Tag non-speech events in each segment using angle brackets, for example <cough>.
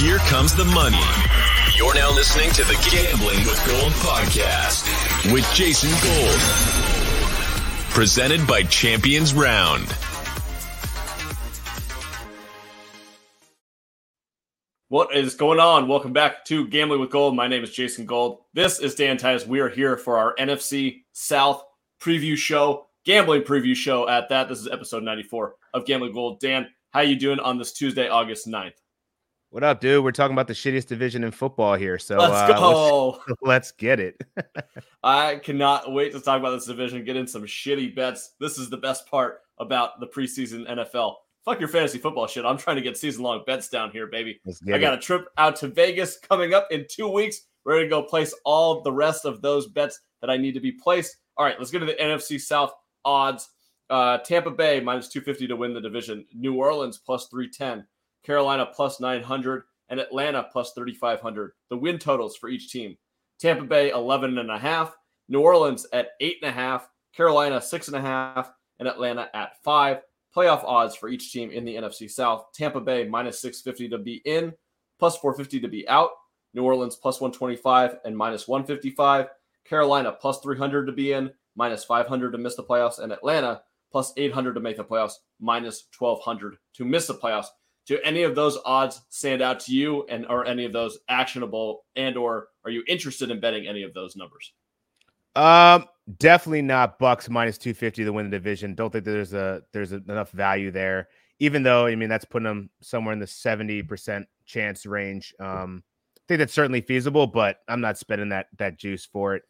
Here comes the money. You're now listening to the Gambling with Gold podcast with Jason Gold. Presented by Champions Round. What is going on? Welcome back to Gambling with Gold. My name is Jason Gold. This is Dan Titus. We are here for our NFC South preview show, gambling preview show at that. This is episode 94 of Gambling Gold. Dan, how you doing on this Tuesday, August 9th? What up, dude? We're talking about the shittiest division in football here. So let's uh, go. Let's, <laughs> let's get it. <laughs> I cannot wait to talk about this division, get in some shitty bets. This is the best part about the preseason NFL fuck your fantasy football shit. I'm trying to get season long bets down here, baby. I got it. a trip out to Vegas coming up in two weeks. Ready to go place all the rest of those bets that I need to be placed. All right, let's go to the NFC South odds. Uh, Tampa Bay minus 250 to win the division. New Orleans plus 310. Carolina plus 900. And Atlanta plus 3,500. The win totals for each team. Tampa Bay 11 and a half. New Orleans at eight and a half. Carolina six and a half. And Atlanta at five playoff odds for each team in the NFC South. Tampa Bay minus 650 to be in, plus 450 to be out. New Orleans plus 125 and minus 155. Carolina plus 300 to be in, minus 500 to miss the playoffs. And Atlanta plus 800 to make the playoffs, minus 1200 to miss the playoffs. Do any of those odds stand out to you and are any of those actionable and or are you interested in betting any of those numbers? Um, definitely not Bucks minus 250 to win the division. Don't think there's a there's enough value there. Even though I mean that's putting them somewhere in the 70% chance range. Um, I think that's certainly feasible, but I'm not spending that that juice for it.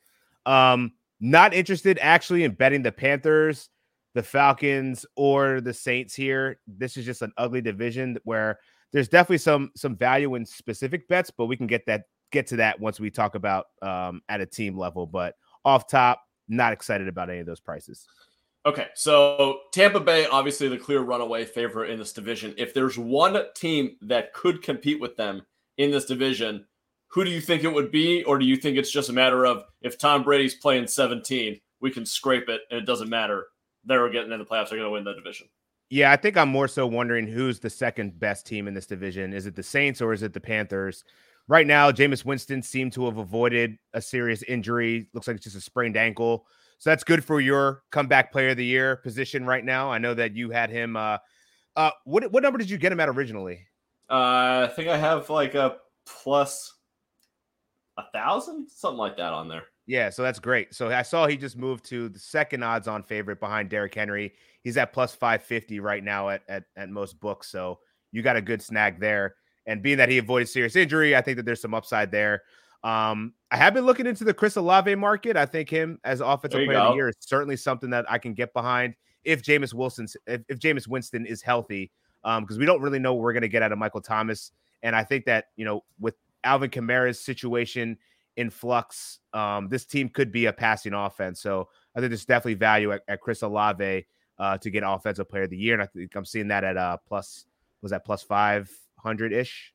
Um, not interested actually in betting the Panthers, the Falcons, or the Saints here. This is just an ugly division where there's definitely some some value in specific bets, but we can get that get to that once we talk about um, at a team level. But off top, not excited about any of those prices. Okay, so Tampa Bay, obviously the clear runaway favorite in this division. If there's one team that could compete with them in this division, who do you think it would be? Or do you think it's just a matter of if Tom Brady's playing 17, we can scrape it and it doesn't matter? They're getting in the playoffs, they're going to win the division. Yeah, I think I'm more so wondering who's the second best team in this division. Is it the Saints or is it the Panthers? Right now, Jameis Winston seemed to have avoided a serious injury. Looks like it's just a sprained ankle. So that's good for your comeback player of the year position right now. I know that you had him. Uh, uh, what what number did you get him at originally? Uh, I think I have like a plus a thousand, something like that on there. Yeah, so that's great. So I saw he just moved to the second odds on favorite behind Derrick Henry. He's at plus 550 right now at, at, at most books. So you got a good snag there. And being that he avoided serious injury, I think that there's some upside there. Um, I have been looking into the Chris Olave market. I think him as offensive player go. of the year is certainly something that I can get behind if Jameis Wilson's if, if Jameis Winston is healthy, because um, we don't really know what we're going to get out of Michael Thomas. And I think that you know with Alvin Kamara's situation in flux, um, this team could be a passing offense. So I think there's definitely value at, at Chris Olave uh, to get offensive player of the year, and I think I'm seeing that at uh plus was that plus five hundred ish.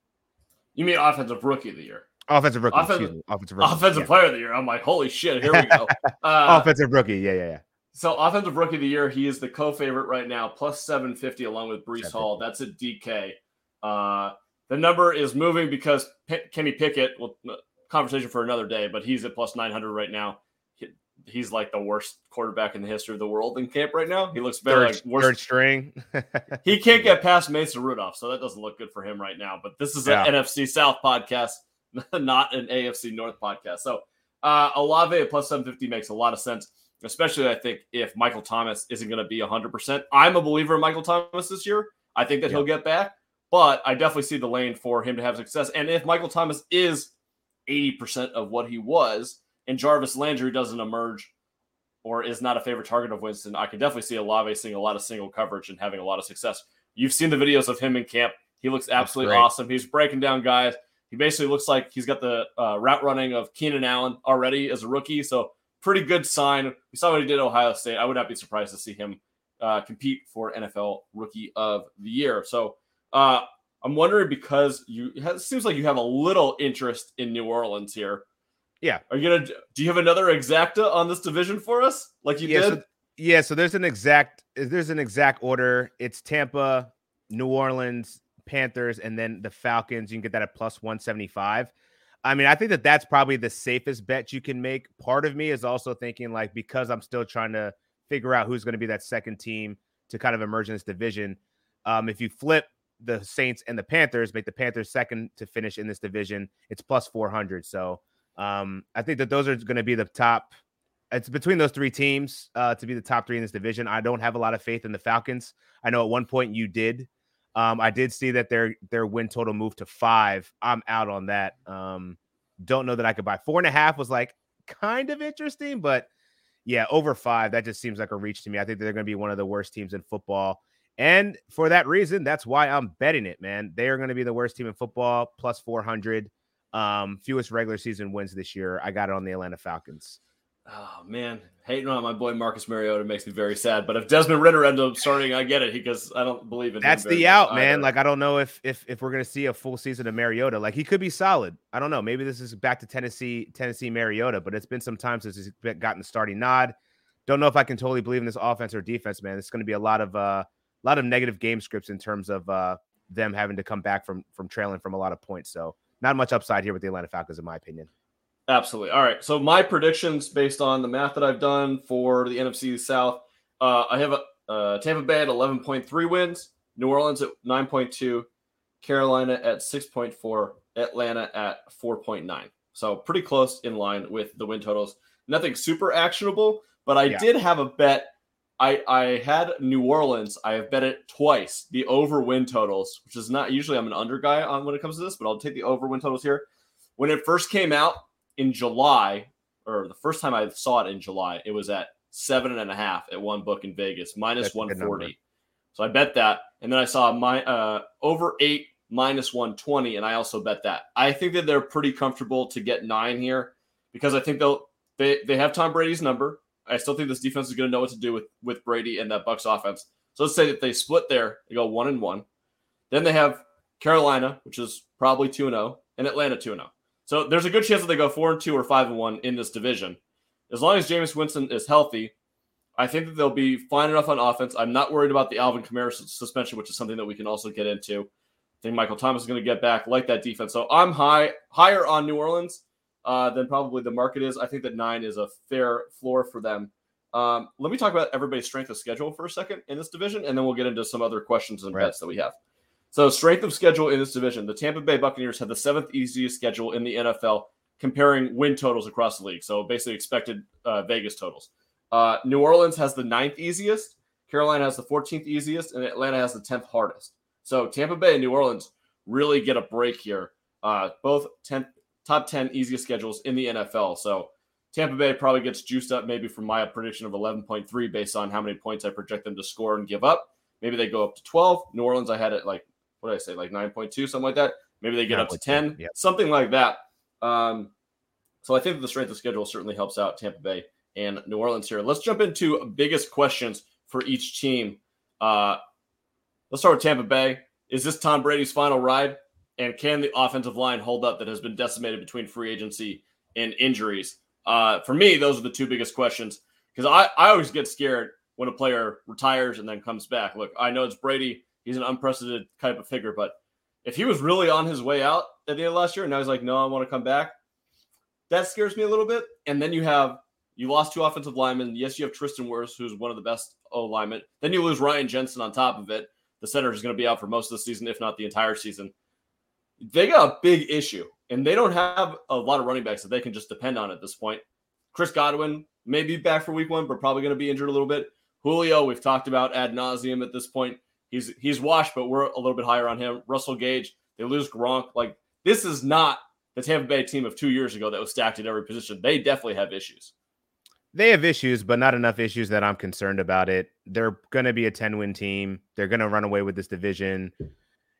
You mean offensive rookie of the year? Offensive rookie. Offensive, offensive rookie. Offensive yeah. player of the year. I'm like, holy shit, here we go. <laughs> Uh, offensive rookie. Yeah, yeah, yeah. So offensive rookie of the year, he is the co-favorite right now, plus 750 along with Breece Hall. That's a DK. Uh, the number is moving because P- Kenny Pickett, well, conversation for another day, but he's at plus 900 right now. He, he's like the worst quarterback in the history of the world in camp right now. He looks very third, like worst. third string. he can't get <laughs> past Mason Rudolph, so that doesn't look good for him right now. But this is Yeah. an NFC South podcast, <laughs> not an AFC North podcast. So uh, Olave at plus 750 makes a lot of sense, especially I think if Michael Thomas isn't going to be 100%. I'm a believer in Michael Thomas this year. I think that he'll get back, but I definitely see the lane for him to have success. And if Michael Thomas is 80% of what he was and Jarvis Landry doesn't emerge or is not a favorite target of Winston, I can definitely see Olave seeing a lot of single coverage and having a lot of success. You've seen the videos of him in camp. He looks absolutely awesome. He's breaking down guys. He basically looks like he's got the uh, route running of Keenan Allen already as a rookie. So pretty good sign. We saw what he did at Ohio State. I would not be surprised to see him uh, compete for NFL Rookie of the Year. So uh, I'm wondering because you it seems like you have a little interest in New Orleans here. Yeah. Are you gonna? Do you have another exacta on this division for us, like you yeah, did? so, yeah. So there's an exact there's an exact order. It's Tampa, New Orleans, Panthers, and then the Falcons. You can get that at plus 175. I mean, I think that that's probably the safest bet you can make. Part of me is also thinking, like, because I'm still trying to figure out who's going to be that second team to kind of emerge in this division. Um, if you flip the Saints and the Panthers, make the Panthers second to finish in this division, it's plus 400. So um, I think that those are going to be the top. It's between those three teams uh, to be the top three in this division. I don't have a lot of faith in the Falcons. I know at one point you did. Um, I did see that their their win total moved to five. I'm out on that. Um, don't know that I could buy four and a half. Was like kind of interesting, but yeah, over five, that just seems like a reach to me. I think they're going to be one of the worst teams in football. And for that reason, that's why I'm betting it, man. They are going to be the worst team in football, plus 400. Um, fewest regular season wins this year. I got it on the Atlanta Falcons. Oh man, hating on my boy Marcus Mariota makes me very sad. But if Desmond Ridder ends up starting, I get it because I don't believe in. That's the out, man. Like I don't know if if if we're gonna see a full season of Mariota. Like he could be solid. I don't know. Maybe this is back to Tennessee Tennessee Mariota, but it's been some time since he's gotten the starting nod. Don't know if I can totally believe in this offense or defense, man. It's going to be a lot of uh, lot of negative game scripts in terms of uh, them having to come back from from trailing from a lot of points. So not much upside here with the Atlanta Falcons, in my opinion. Absolutely. All right. So my predictions based on the math that I've done for the NFC South, uh, I have a uh, Tampa Bay at 11.3 wins, New Orleans at 9.2, Carolina at 6.4, Atlanta at 4.9. So pretty close in line with the win totals. Nothing super actionable, but I yeah. did have a bet. I I had New Orleans. I have bet it twice. The over win totals, which is not usually I'm an under guy on when it comes to this, but I'll take the over win totals here. When it first came out, in July, or the first time I saw it in July, it was at seven and a half at one book in Vegas, minus 140. So I bet that. And then I saw my uh, over eight minus 120, and I also bet that. I think that they're pretty comfortable to get nine here because I think they'll they, they have Tom Brady's number. I still think this defense is going to know what to do with with Brady and that Bucks offense. So let's say that they split there, they go one and one. Then they have Carolina, which is probably two and zero, oh, and Atlanta two and zero. Oh. So there's a good chance that they go four and two or five and one in this division. As long as Jameis Winston is healthy, I think that they'll be fine enough on offense. I'm not worried about the Alvin Kamara suspension, which is something that we can also get into. I think Michael Thomas is going to get back, like that defense. So I'm high higher on New Orleans uh, than probably the market is. I think that nine is a fair floor for them. Um, let me talk about everybody's strength of schedule for a second in this division, and then we'll get into some other questions and right. bets that we have. So, strength of schedule in this division, the Tampa Bay Buccaneers have the seventh easiest schedule in the NFL, comparing win totals across the league. So, basically, expected uh, Vegas totals. Uh, New Orleans has the ninth easiest, Carolina has the 14th easiest, and Atlanta has the 10th hardest. So, Tampa Bay and New Orleans really get a break here. Uh, both 10th, top 10 easiest schedules in the NFL. So, Tampa Bay probably gets juiced up maybe from my prediction of 11.3 based on how many points I project them to score and give up. Maybe they go up to 12. New Orleans, I had it like what did I say, like 9.2, something like that. Maybe they get up to 10, yep. something like that. Um, so I think the strength of schedule certainly helps out Tampa Bay and New Orleans here. Let's jump into biggest questions for each team. Uh, let's start with Tampa Bay. Is this Tom Brady's final ride? And can the offensive line hold up that has been decimated between free agency and injuries? Uh, for me, those are the two biggest questions because I, I always get scared when a player retires and then comes back. Look, I know it's Brady he's an unprecedented type of figure. But if he was really on his way out at the end of last year and now he's like, no, I want to come back, that scares me a little bit. And then you have you lost two offensive linemen. Yes, you have Tristan Wirfs, who's one of the best O linemen. Then you lose Ryan Jensen on top of it. The center is going to be out for most of the season, if not the entire season. They got a big issue, and they don't have a lot of running backs that they can just depend on at this point. Chris Godwin may be back for week one, but probably going to be injured a little bit. Julio, we've talked about ad nauseum at this point. He's he's washed, but we're a little bit higher on him. Russell Gage, they lose Gronk. Like this is not the Tampa Bay team of two years ago that was stacked at every position. They definitely have issues. They have issues, but not enough issues that I'm concerned about it. They're going to be a 10 win team. They're going to run away with this division.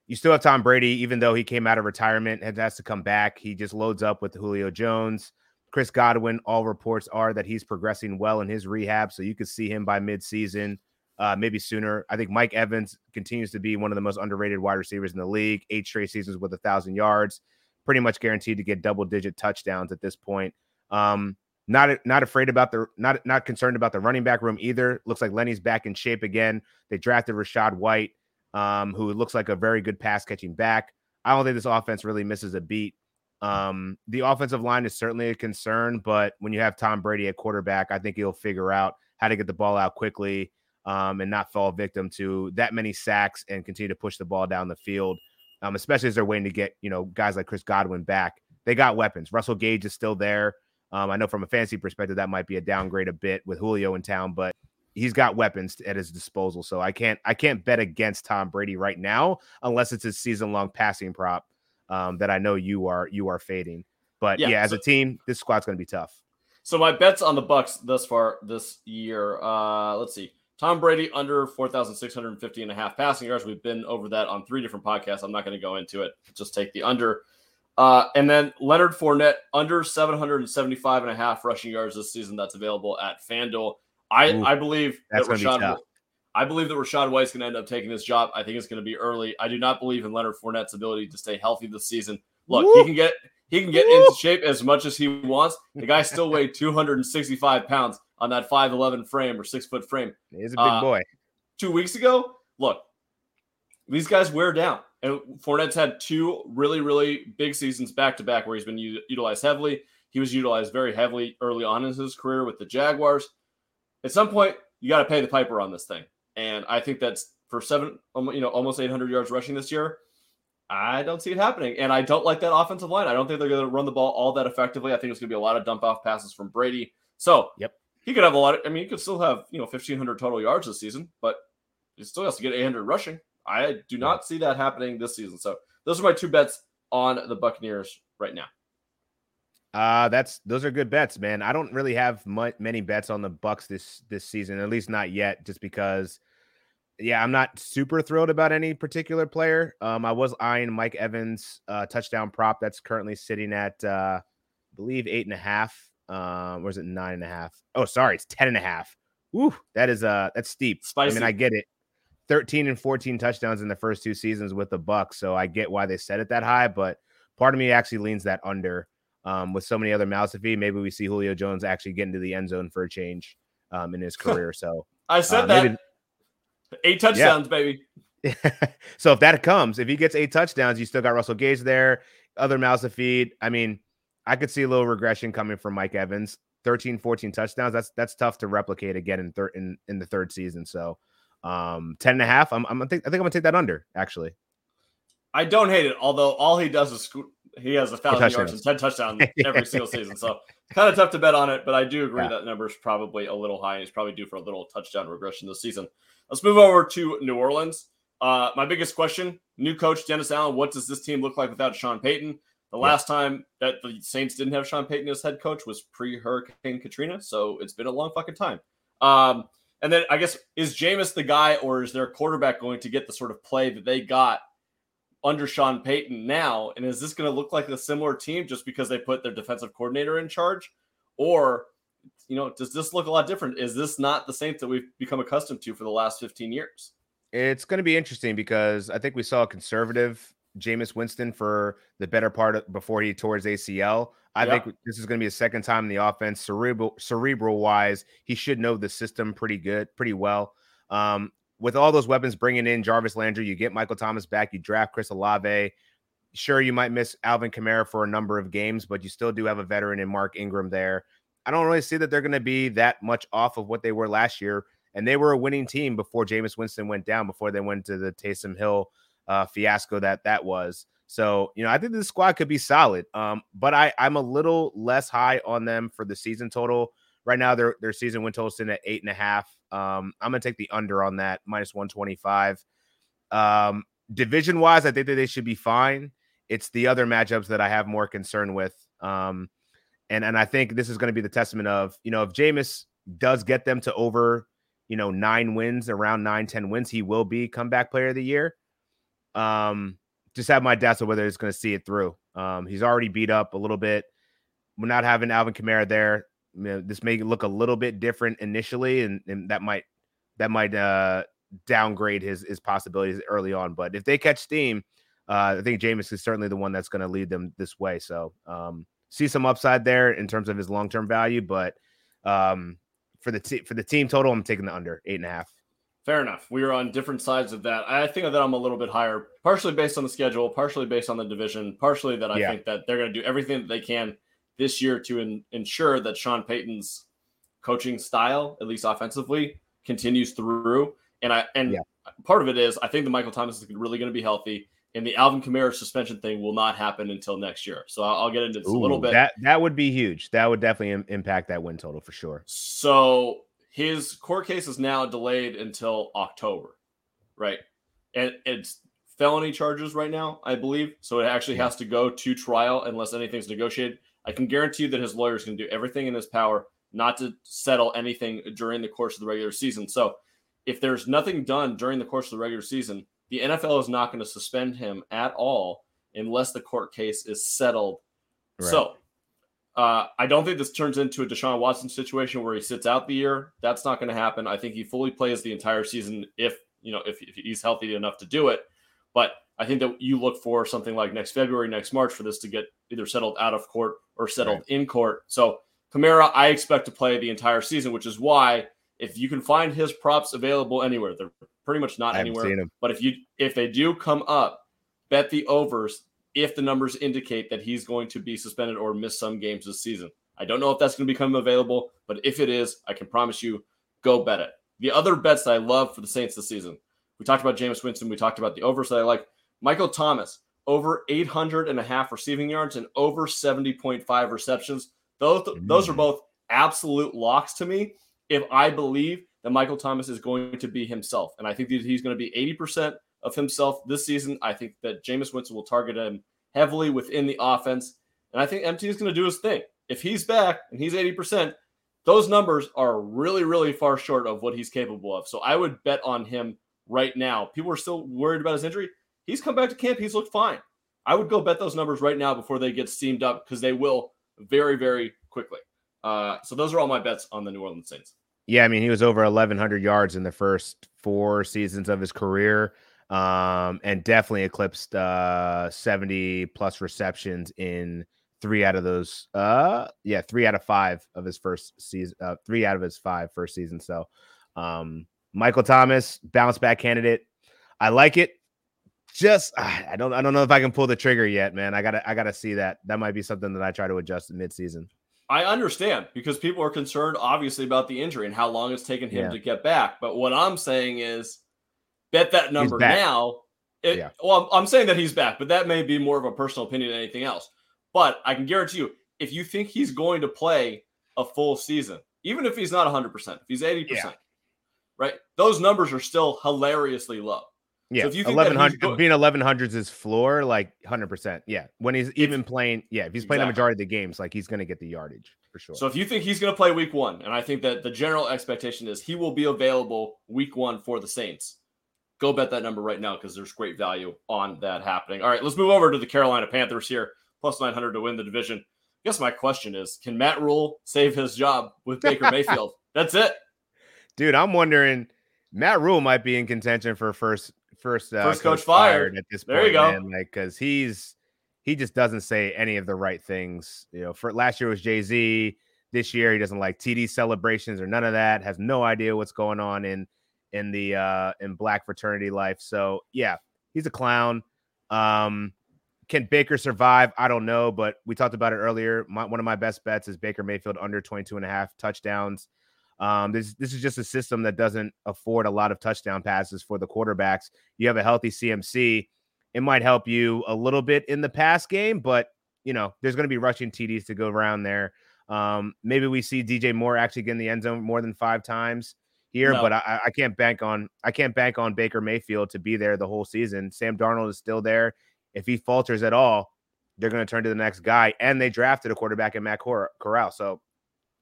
You still have Tom Brady, even though he came out of retirement and has to come back. He just loads up with Julio Jones. Chris Godwin, all reports are that he's progressing well in his rehab. So you could see him by midseason uh, maybe sooner. I think Mike Evans continues to be one of the most underrated wide receivers in the league. Eight straight seasons with a thousand yards, pretty much guaranteed to get double digit touchdowns at this point. Um, not not afraid about the not not concerned about the running back room either. Looks like Lenny's back in shape again. They drafted Rachaad White. Um, who looks like a very good pass catching back. I don't think this offense really misses a beat. Um, the offensive line is certainly a concern, but when you have Tom Brady at quarterback, I think he'll figure out how to get the ball out quickly um, and not fall victim to that many sacks and continue to push the ball down the field, um, especially as they're waiting to get you know guys like Chris Godwin back. They got weapons. Russell Gage is still there. Um, I know from a fantasy perspective that might be a downgrade a bit with Julio in town, but he's got weapons at his disposal. So I can't I can't bet against Tom Brady right now unless it's a season long passing prop um, that I know you are you are fading. But yeah, yeah as so, a team, this squad's going to be tough. So my bets on the Bucks thus far this year, uh, let's see. Tom Brady under 4,650 and a half passing yards. We've been over that on three different podcasts. I'm not going to go into it. Just take the under. Uh, and then Leonard Fournette under 775 and a half rushing yards this season. That's available at FanDuel. I, Ooh, I believe that Rachaad, I believe that Rachaad White's going to end up taking this job. I think it's going to be early. I do not believe in Leonard Fournette's ability to stay healthy this season. Look, Woo! he can get he can get Woo! into shape as much as he wants. The guy still weighed 265 pounds on that 5'11 frame or six foot frame. He's a big uh, boy. Two weeks ago, look, these guys wear down. And Fournette's had two really, really big seasons back to back where he's been u- utilized heavily. He was utilized very heavily early on in his career with the Jaguars. At some point, you got to pay the piper on this thing. And I think that's for seven, you know, almost 800 yards rushing this year. I don't see it happening. And I don't like that offensive line. I don't think they're going to run the ball all that effectively. I think it's going to be a lot of dump off passes from Brady. So, yep. He could have a lot of, I mean, he could still have, you know, 1,500 total yards this season, but he still has to get 800 rushing. I do not see that happening this season. So those are my two bets on the Buccaneers right now. Uh, that's those are good bets, man. I don't really have much, many bets on the Bucks this this season, at least not yet, just because. Yeah, I'm not super thrilled about any particular player. Um, I was eyeing Mike Evans uh, touchdown prop that's currently sitting at uh, I believe eight and a half. Um, or is it nine and a half? Oh, sorry, it's ten and a half. Ooh, that is uh that's steep. Spicy. I mean, I get it. 13 and 14 touchdowns in the first two seasons with the Bucks. So I get why they set it that high, but part of me actually leans that under. Um, with so many other mouths to feed, maybe we see Julio Jones actually get into the end zone for a change um, in his <laughs> career. So I said uh, that maybe, eight touchdowns, yeah. baby. <laughs> so if that comes, if he gets eight touchdowns, you still got Russell Gage there, other mouths to feed. I mean, I could see a little regression coming from Mike Evans. 13, 14 touchdowns. That's that's tough to replicate again in third in, in the third season. So um, 10 and a half. I'm, I'm I think I think I'm gonna take that under actually. I don't hate it, although all he does is sco- he has a thousand yards and 10 touchdowns <laughs> every single season. So kind of tough to bet on it, but I do agree yeah. that number is probably a little high. He's probably due for a little touchdown regression this season. Let's move over to New Orleans. Uh, my biggest question: new coach Dennis Allen. What does this team look like without Sean Payton? The last yeah. time that the Saints didn't have Sean Payton as head coach was pre Hurricane Katrina, so it's been a long fucking time. Um, and then I guess is Jameis the guy, or is their quarterback going to get the sort of play that they got under Sean Payton now? And is this going to look like a similar team just because they put their defensive coordinator in charge, or you know, does this look a lot different? Is this not the Saints that we've become accustomed to for the last 15 years? It's going to be interesting because I think we saw a conservative Jameis Winston for the better part of, before he tore his ACL. I think this is going to be a second time in the offense, cerebral cerebral wise. He should know the system pretty good, pretty well. Um, with all those weapons, bringing in Jarvis Landry, you get Michael Thomas back, you draft Chris Olave. Sure, you might miss Alvin Kamara for a number of games, but you still do have a veteran in Mark Ingram there. I don't really see that they're going to be that much off of what they were last year. And they were a winning team before Jameis Winston went down, before they went to the Taysom Hill uh, fiasco that that was. So, you know, I think this squad could be solid. Um, but I, I'm a little less high on them for the season total. Right now, their their season win total at eight and a half. Um, I'm gonna take the under on that, minus 125. Um, division wise, I think that they should be fine. It's the other matchups that I have more concern with. Um, and and I think this is going to be the testament of, you know, if Jameis does get them to over, you know, nine wins, around nine ten wins, he will be comeback player of the year. Um, just have my doubts of whether he's going to see it through. Um, he's already beat up a little bit. We're not having Alvin Kamara there. You know, this may look a little bit different initially, and, and that might that might uh, downgrade his his possibilities early on. But if they catch steam, uh, I think Jameis is certainly the one that's going to lead them this way. So um, see some upside there in terms of his long term value, but um, for the t- for the team total, I'm taking the under eight and a half. Fair enough. We are on different sides of that. I think that I'm a little bit higher, partially based on the schedule, partially based on the division, partially that I yeah. think that they're going to do everything that they can this year to in, ensure that Sean Payton's coaching style, at least offensively, continues through. And I and yeah. part of it is I think that Michael Thomas is really going to be healthy, and the Alvin Kamara suspension thing will not happen until next year. So I'll, I'll get into this Ooh, a little bit. That that would be huge. That would definitely Im- impact that win total for sure. So his court case is now delayed until October, right? And it's felony charges right now, I believe. So it actually has to go to trial unless anything's negotiated. I can guarantee you that his lawyer is going to do everything in his power not to settle anything during the course of the regular season. So if there's nothing done during the course of the regular season, the NFL is not going to suspend him at all unless the court case is settled. Right. So uh, I don't think this turns into a Deshaun Watson situation where he sits out the year. That's not going to happen. I think he fully plays the entire season if you know if, if he's healthy enough to do it. But I think that you look for something like next February, next March for this to get either settled out of court or settled right. in court. So Kamara, I expect to play the entire season, which is why if you can find his props available anywhere, they're pretty much not anywhere. But if you if they do come up, bet the overs if the numbers indicate that he's going to be suspended or miss some games this season. I don't know if that's going to become available, but if it is, I can promise you, go bet it. The other bets that I love for the Saints this season, we talked about Jameis Winston, we talked about the overs that I like. Michael Thomas, over 800 and a half receiving yards and over 70.5 receptions. Those, mm. those are mm. both absolute locks to me if I believe that Michael Thomas is going to be himself. And I think that he's going to be 80% of himself this season. I think that Jameis Winston will target him heavily within the offense. And I think MT is going to do his thing. If he's back and he's 80%, those numbers are really, really far short of what he's capable of. So I would bet on him right now. People are still worried about his injury. He's come back to camp. He's looked fine. I would go bet those numbers right now before they get steamed up because they will very, very quickly. Uh, so those are all my bets on the New Orleans Saints. Yeah, I mean, he was over 1,100 yards in the first four seasons of his career um, and definitely eclipsed uh, 70 plus receptions in three out of those. Uh, yeah, three out of five of his first season, uh, three out of his five first season. So, um, Michael Thomas, bounce back candidate. I like it. Just ah, I don't I don't know if I can pull the trigger yet, man. I gotta I gotta see that. That might be something that I try to adjust in midseason. I understand because people are concerned, obviously, about the injury and how long it's taken him yeah. to get back. But what I'm saying is, bet that number now. It, yeah. Well, I'm, I'm saying that he's back, but that may be more of a personal opinion than anything else. But I can guarantee you, if you think he's going to play a full season, even if he's not 100%, if he's 80%, yeah. right? Those numbers are still hilariously low. Yeah, so if you eleven hundred go- being eleven hundreds is floor, like hundred percent. Yeah, when he's even playing, yeah, if he's playing exactly. the majority of the games, like he's going to get the yardage for sure. So if you think he's going to play week one, and I think that the general expectation is he will be available week one for the Saints, go bet that number right now because there's great value on that happening. All right, let's move over to the Carolina Panthers here, plus 900 to win the division. I guess my question is can Matt Rhule save his job with Baker Mayfield? <laughs> That's it. Dude, I'm wondering Matt Rhule might be in contention for first first uh, first coach, coach fired. fired. at this point. There you go. Man, like because he's he just doesn't say any of the right things. You know, for last year was Jay Z. This year he doesn't like TD celebrations or none of that. Has no idea what's going on in in the uh in black fraternity life. So yeah, he's a clown. Um can Baker survive? I don't know, but we talked about it earlier. My, one of my best bets is Baker Mayfield under 22 and a half touchdowns. Um, this this is just a system that doesn't afford a lot of touchdown passes for the quarterbacks. You have a healthy CMC, it might help you a little bit in the pass game, but you know there's going to be rushing TDs to go around there. Um, maybe we see DJ Moore actually get in the end zone more than five times here, no. but I, I can't bank on I can't bank on Baker Mayfield to be there the whole season. Sam Darnold is still there. If he falters at all, they're going to turn to the next guy, and they drafted a quarterback in Matt Corral. So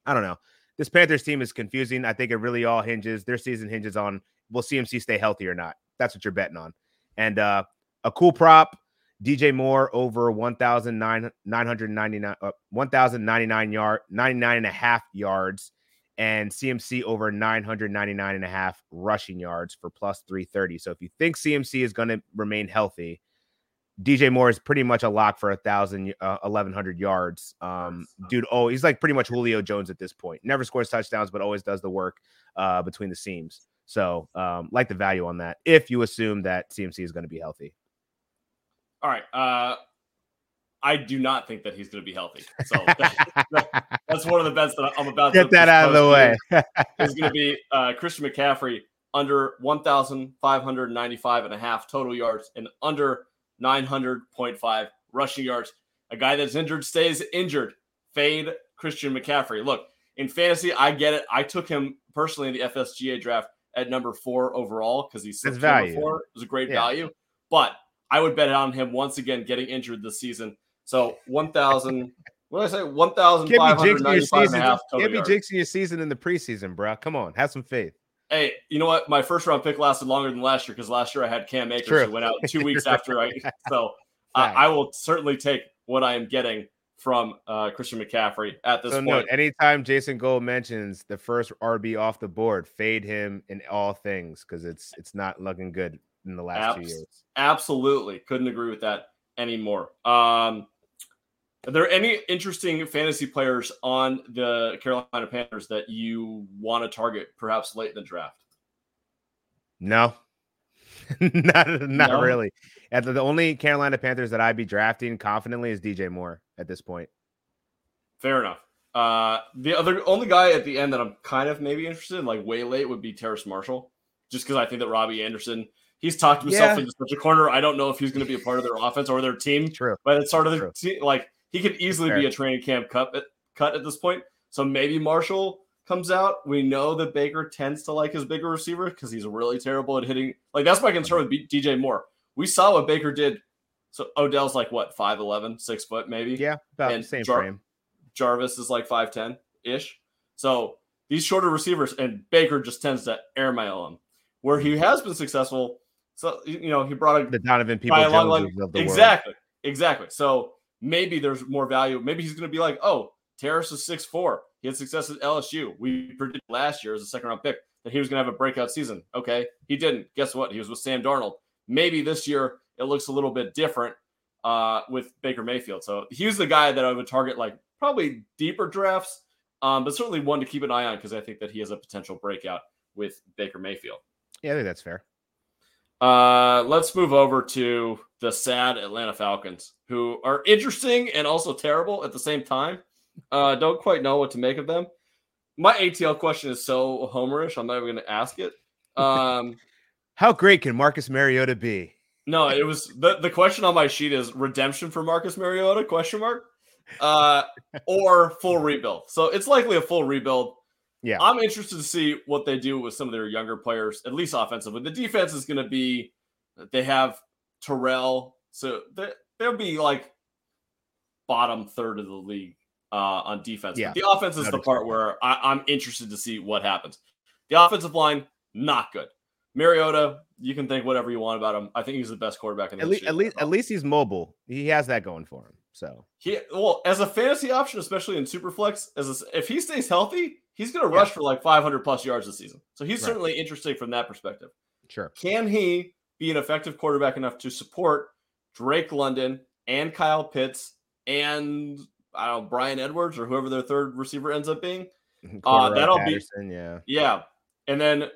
I don't know. This Panthers team is confusing. I think it really all hinges. Their season hinges on will CMC stay healthy or not. That's what you're betting on. And uh, a cool prop DJ Moore over 1,999, uh, 1,099 yard, 99 and a half yards and CMC over 999 and a half rushing yards for plus 330. So if you think CMC is going to remain healthy, DJ Moore is pretty much a lock for a thousand, uh, 1100 yards. Um, dude, oh, he's like pretty much Julio Jones at this point. Never scores touchdowns, but always does the work uh, between the seams. So, um, like the value on that if you assume that CMC is going to be healthy. All right. Uh, I do not think that he's going to be healthy. So <laughs> that, that's one of the bets that I'm about Get to get that out of the way. is going to be uh, Christian McCaffrey under 1,595 and a half total yards and under 900.5 rushing yards. A guy that's injured stays injured. Fade Christian McCaffrey. Look, in fantasy, I get it. I took him personally in the FSGA draft at number four overall because he's value. four. It was a great Yeah. value. But I would bet on him once again getting injured this season. So 1,000, <laughs> what did I say? Can't be jinxing your 1,595 and a half Can't be jinxing your season in the preseason, bro. Come on, have some faith. Hey, you know what? My first round pick lasted longer than last year because last year I had Cam Akers True. who went out two <laughs> weeks after I. <laughs> So I, I will certainly take what I am getting from uh, Christian McCaffrey at this So point. note, anytime Jason Gold mentions the first RB off the board, fade him in all things because it's it's not looking good in the last two years. Absolutely, couldn't agree with that anymore. Um, are there any interesting fantasy players on the Carolina Panthers that you want to target, perhaps late in the draft? No, <laughs> not not No? really. And the, the only Carolina Panthers that I'd be drafting confidently is DJ Moore at this point. Fair enough. Uh, the other only guy at the end that I'm kind of maybe interested in, like way late, would be Terrace Marshall, just because I think that Robby Anderson, he's talked himself Yeah. into such a corner. I don't know if he's going to be a part of their offense or their team True. by the start of the True. Like he could easily be a training camp cut at, cut at this point. So maybe Marshall comes out. We know that Baker tends to like his bigger receiver because he's really terrible at hitting. Like that's my concern with B- DJ Moore. We saw what Baker did. So Odell's like what 5'11", 6 foot maybe. Yeah, about And the same Jar- frame. Jarvis is like 5'10 ish. So these shorter receivers, and Baker just tends to air airmail them. Where he has been successful, so you know, he brought a The Donovan People guy along like of world. exactly, exactly. So maybe there's more value. Maybe he's going to be like, oh, Terrace is 6'4. He had success at LSU. We predicted last year as a second round pick that he was going to have a breakout season. Okay, he didn't. Guess what? He was with Sam Darnold. Maybe this year it looks a little bit different uh, with Baker Mayfield. So he was the guy that I would target like probably deeper drafts, um, but certainly one to keep an eye on because I think that he has a potential breakout with Baker Mayfield. Yeah, I think that's fair. Uh, let's move over to the sad Atlanta Falcons, who are interesting and also terrible at the same time. Uh, don't quite know what to make of them. My ATL question is so homerish. I'm not even going to ask it. Um, <laughs> How great can Marcus Mariota be? no, it was the, the question on my sheet is redemption for Marcus Mariota question mark, uh, or full rebuild. So it's likely a full rebuild. Yeah. I'm interested to see what they do with some of their younger players, at least offensively. The defense is going to be they have Terrell, so they, they'll be like bottom third of the league uh, on defense. Yeah. But the offense is I'd the part where I, I'm interested to see what happens. The offensive line, not good. Mariota, you can think whatever you want about him. I think he's the best quarterback in the At, le- at least, at least he's mobile. He has that going for him. So He well as a fantasy option, especially in Superflex, as a, if he stays healthy, he's going to Yeah. rush for like 500 plus yards this season. So he's Right. certainly interesting from that perspective. sure. Can he be an effective quarterback enough to support Drake London and Kyle Pitts and I don't know Bryan Edwards or whoever their third receiver ends up being? Mm-hmm. Uh, Cordero that'll be- yeah. Yeah. And then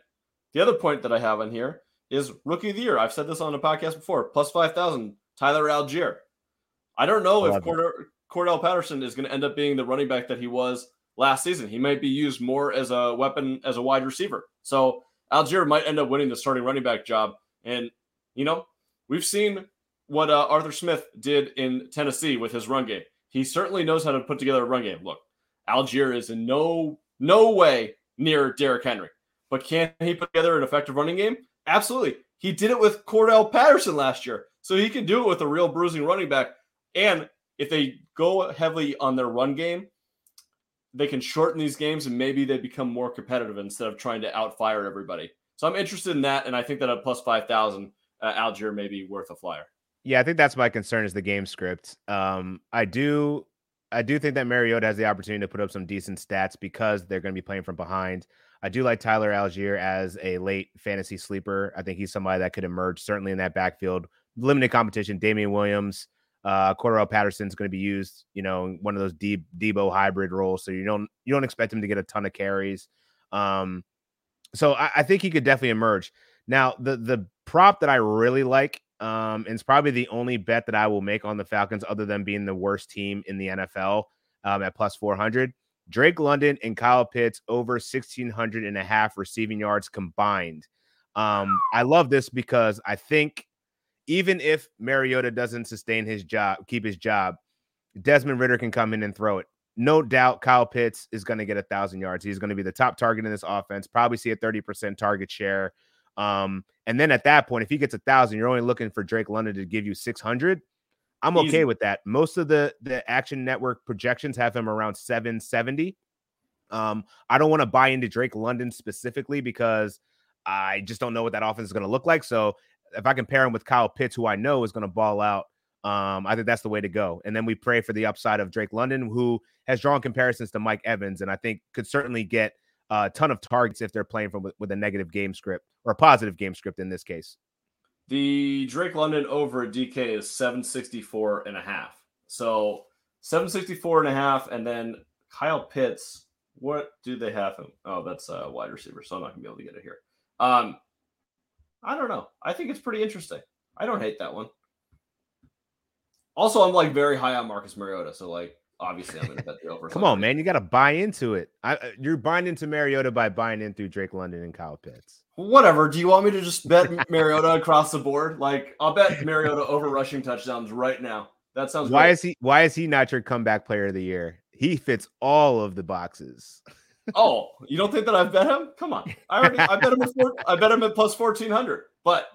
the other point that I have on here is rookie of the year. I've said this on the podcast before. Plus five thousand, Tyler Allgeier. I don't know if Love it. Cordell, Cordell Patterson is going to end up being the running back that he was last season. He might be used more as a weapon as a wide receiver. So Allgeier might end up winning the starting running back job. And you know, we've seen what uh, Arthur Smith did in Tennessee with his run game. He certainly knows how to put together a run game. Look, Allgeier is in no no way near Derrick Henry, but can he put together an effective running game? Absolutely. He did it with Cordell Patterson last year, so he can do it with a real bruising running back. And if they go heavily on their run game, they can shorten these games and maybe they become more competitive instead of trying to outfire everybody. So I'm interested in that, and I think that at plus five thousand, uh, Allgeier may be worth a flyer. Yeah, I think that's my concern is the game script. Um, I do I do think that Mariota has the opportunity to put up some decent stats because they're going to be playing from behind. I do like Tyler Allgeier as a late fantasy sleeper. I think he's somebody that could emerge certainly in that backfield. Limited competition. Damian Williams, uh, Cordero Patterson's going to be used, you know, one of those deep Debo hybrid roles. So you don't you don't expect him to get a ton of carries. Um, so I, I, think he could definitely emerge. Now, the the prop that I really like, um, and it's probably the only bet that I will make on the Falcons, other than being the worst team in the NFL um, at plus 400. Drake London and Kyle Pitts over 1,600 and a half receiving yards combined. Um, I love this because I think even if Mariota doesn't sustain his job, keep his job, Desmond Ridder can come in and throw it. No doubt Kyle Pitts is going to get a thousand yards. He's going to be the top target in this offense, probably see a 30% target share. Um, and then at that point, if he gets a thousand, you're only looking for Drake London to give you 600. I'm okay Easy. with that. Most of the the Action Network projections have him around 770. Um, I don't want to buy into Drake London specifically because I just don't know what that offense is going to look like. So if I can pair him with Kyle Pitts, who I know is going to ball out, um, I think that's the way to go. And then we pray for the upside of Drake London, who has drawn comparisons to Mike Evans, and I think could certainly get a ton of targets if they're playing from with a negative game script or a positive game script in this case. The Drake London over DK is 764 and a half. So 764 and a half. And then Kyle Pitts, what do they have him? Oh, that's a wide receiver. So I'm not going to be able to get it here. Um, I don't know. I think it's pretty interesting. I don't hate that one. Also, I'm like very high on Marcus Mariota. So, like, obviously, I'm to bet the over. <laughs> Come on, man. You got to buy into it. I, uh, you're buying into Mariota by buying in through Drake London and Kyle Pitts whatever. Do you want me to just bet Mariota across the board? Like I'll bet Mariota over rushing touchdowns right now. That sounds. Why great. is he? Why is he not your comeback player of the year? He fits all of the boxes. <laughs> oh, you don't think that I've bet him? Come on, I already I bet him at four, I bet him at plus fourteen hundred. But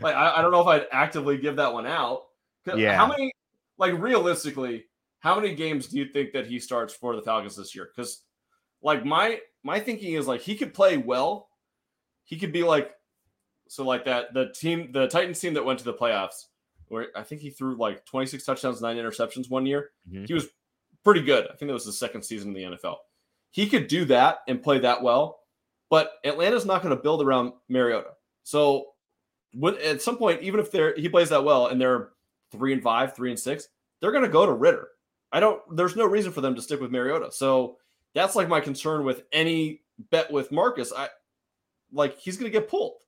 like I, I don't know if I'd actively give that one out. Yeah. How many? Like realistically, how many games do you think that he starts for the Falcons this year? Because like my my thinking is like he could play well he could be like so like that the team the Titans team that went to the playoffs where I think he threw like 26 touchdowns, nine interceptions one year. Mm-hmm. He was pretty good. I think that was the second season in the NFL. He could do that and play that well, but Atlanta's not going to build around Mariota. So at some point, even if they're he plays that well and they're three and five, three and six, they're going to go to Ridder. I don't. There's no reason for them to stick with Mariota. So that's like my concern with any bet with Marcus. I like he's going to get pulled.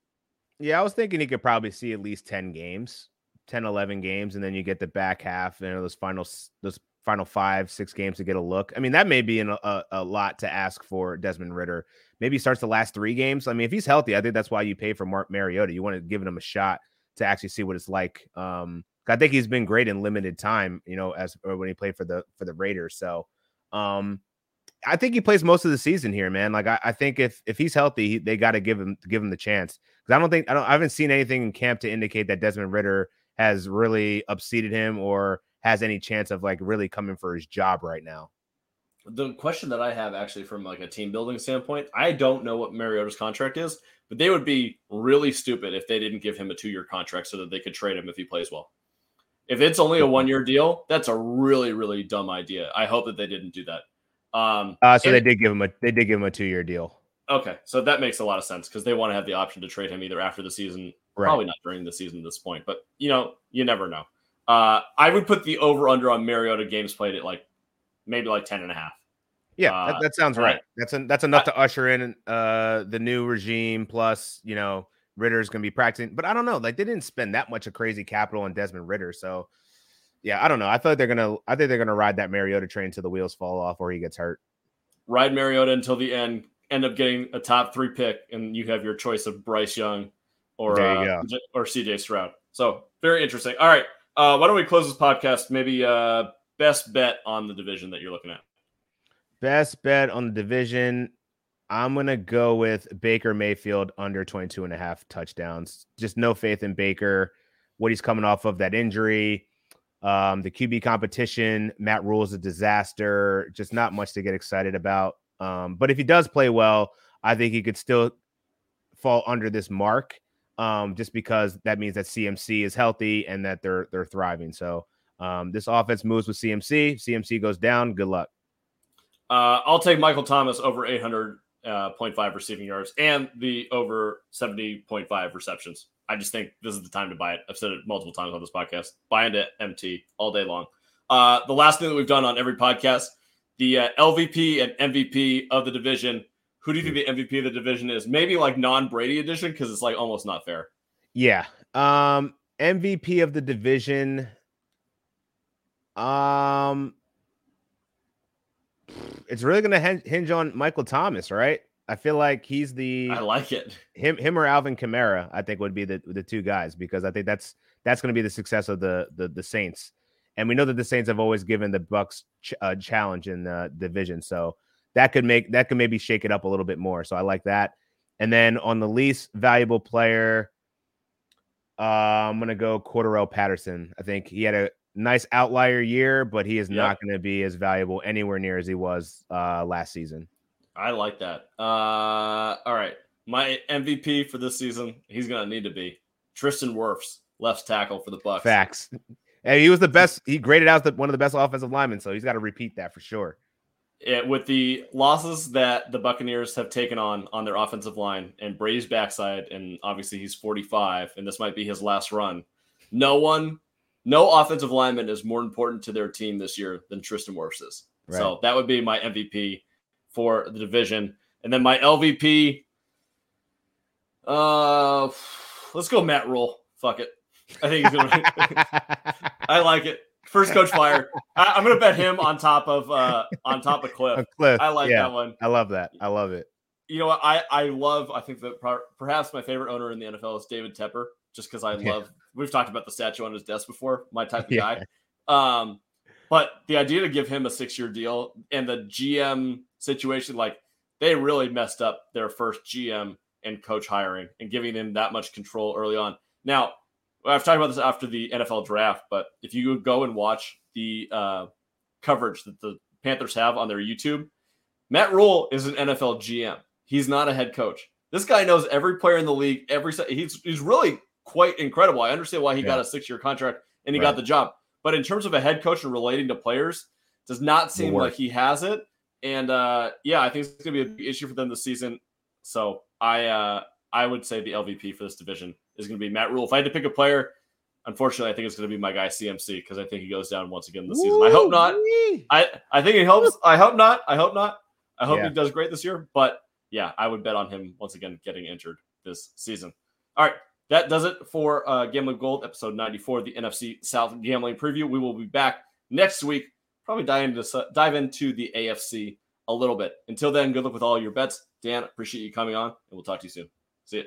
Yeah, I was thinking he could probably see at least 10 games, 10, 11 games, and then you get the back half, and those final, those final five, six games to get a look. I mean, that may be an, a, a lot to ask for Desmond Ridder. Maybe he starts the last three games. I mean, if he's healthy, I think that's why you pay for Mark Mariota. You want to give him a shot to actually see what it's like. Um, I think he's been great in limited time, you know, as when he played for the for the Raiders. So, um, I think he plays most of the season here, man. Like I, I think if if he's healthy, they got to give him give him the chance because I don't think I don't I haven't seen anything in camp to indicate that Desmond Ridder has really upseated him or has any chance of like really coming for his job right now. The question that I have actually from like a team building standpoint, I don't know what Mariota's contract is, but they would be really stupid if they didn't give him a two year contract so that they could trade him if he plays well. If it's only a one year deal, that's a really really dumb idea. I hope that they didn't do that. Um, uh, so and, they did give him a they did give him a two year deal. Okay, so that makes a lot of sense because they want to have the option to trade him either after the season, right. probably not during the season at this point, but you know, you never know. Uh, I would put the over under on Mariota games played at like maybe like 10 and a half. Yeah, uh, that, that, sounds right. right. That's a, that's enough I, to usher in uh, the new regime. Plus, you know, Ridder's going to be practicing, but I don't know. Like they didn't spend that much of crazy capital on Desmond Ridder, so yeah, I don't know. I thought they're gonna. I think they're gonna ride that Mariota train until the wheels fall off or he gets hurt. Ride Mariota until the end. End up getting a top three pick, and you have your choice of Bryce Young or uh, or CJ Stroud. So very interesting. All right, uh, why don't we close this podcast? Maybe uh, best bet on the division that you're looking at. Best bet on the division. I'm going to go with Baker Mayfield under 22 and a half touchdowns. Just no faith in Baker, what he's coming off of that injury. Um, the QB competition, Matt Rhule is a disaster. Just not much to get excited about. Um, but if he does play well, I think he could still fall under this mark. Um, just because that means that CMC is healthy and that they're they're thriving. So um, this offense moves with CMC. CMC goes down. Good luck. Uh, I'll take Michael Thomas over 800 uh, receiving yards and the over 70.5 receptions. I just think this is the time to buy it. I've said it multiple times on this podcast. Buy into MT all day long. Uh, the last thing that we've done on every podcast, the uh, LVP and MVP of the division who do you think the MVP of the division is? Maybe like non Brady edition because it's like almost not fair. Yeah. Um, MVP of the division. Um, it's really going to hinge on Michael Thomas, right? I feel like he's the I like it. Him, him or Alvin Kamara, I think would be the the two guys because I think that's that's going to be the success of the, the the Saints, and we know that the Saints have always given the Bucks ch- a challenge in the division, so that could make that could maybe shake it up a little bit more. So I like that. And then on the least valuable player, uh, I'm gonna go Cordarrelle Patterson. I think he had a nice outlier year, but he is yep. not going to be as valuable anywhere near as he was uh, last season. I like that. Uh, all right, my MVP for this season, he's going to need to be Tristan Wirfs, left tackle for the Bucs. Facts. <laughs> Hey, he was the best. He graded out the, one of the best offensive linemen, so he's got to repeat that for sure. Yeah, with the losses that the Buccaneers have taken on on their offensive line and Brady's backside, and obviously he's 45, and this might be his last run. No one no offensive lineman is more important to their team this year than Tristan Wirfs is. Right. So that would be my MVP for the division. And then my LVP, uh, let's go Matt Rhule. Fuck it. I think he's gonna. <laughs> I like it. First coach fired. I, am gonna bet him on top of uh on top of Cliff. Cliff. I like yeah, that one. I love that. I love it. You know what? I I love. I think that perhaps my favorite owner in the NFL is David Tepper, just because I love we've talked about the statue on his desk before, my type of yeah. guy. Um, but the idea to give him a six year deal and the GM situation, like they really messed up their first GM and coach hiring and giving him that much control early on. Now, I've talked about this after the NFL draft, but if you go and watch the uh, coverage that the Panthers have on their YouTube, Matt Rhule is an NFL GM. He's not a head coach. This guy knows every player in the league. Every he's he's really quite incredible. I understand why he yeah. got a six year contract and he right. got the job. But in terms of a head coach and relating to players, does not seem like he has it. And uh, yeah, I think it's going to be a big issue for them this season. So I uh, I would say the LVP for this division is going to be Matt Rhule. If I had to pick a player, unfortunately, I think it's going to be my guy CMC because I think he goes down once again this season. I hope not. I I think it helps. I hope not. I hope not. I hope yeah. he does great this year. But yeah, I would bet on him once again getting injured this season. All right that does it for uh, Gambling Gold, episode 94, the NFC South Gambling Preview. We will be back next week, probably dive into, dive into the AFC a little bit. Until then, good luck with all your bets. Dan, appreciate you coming on, and we'll talk to you soon. See you.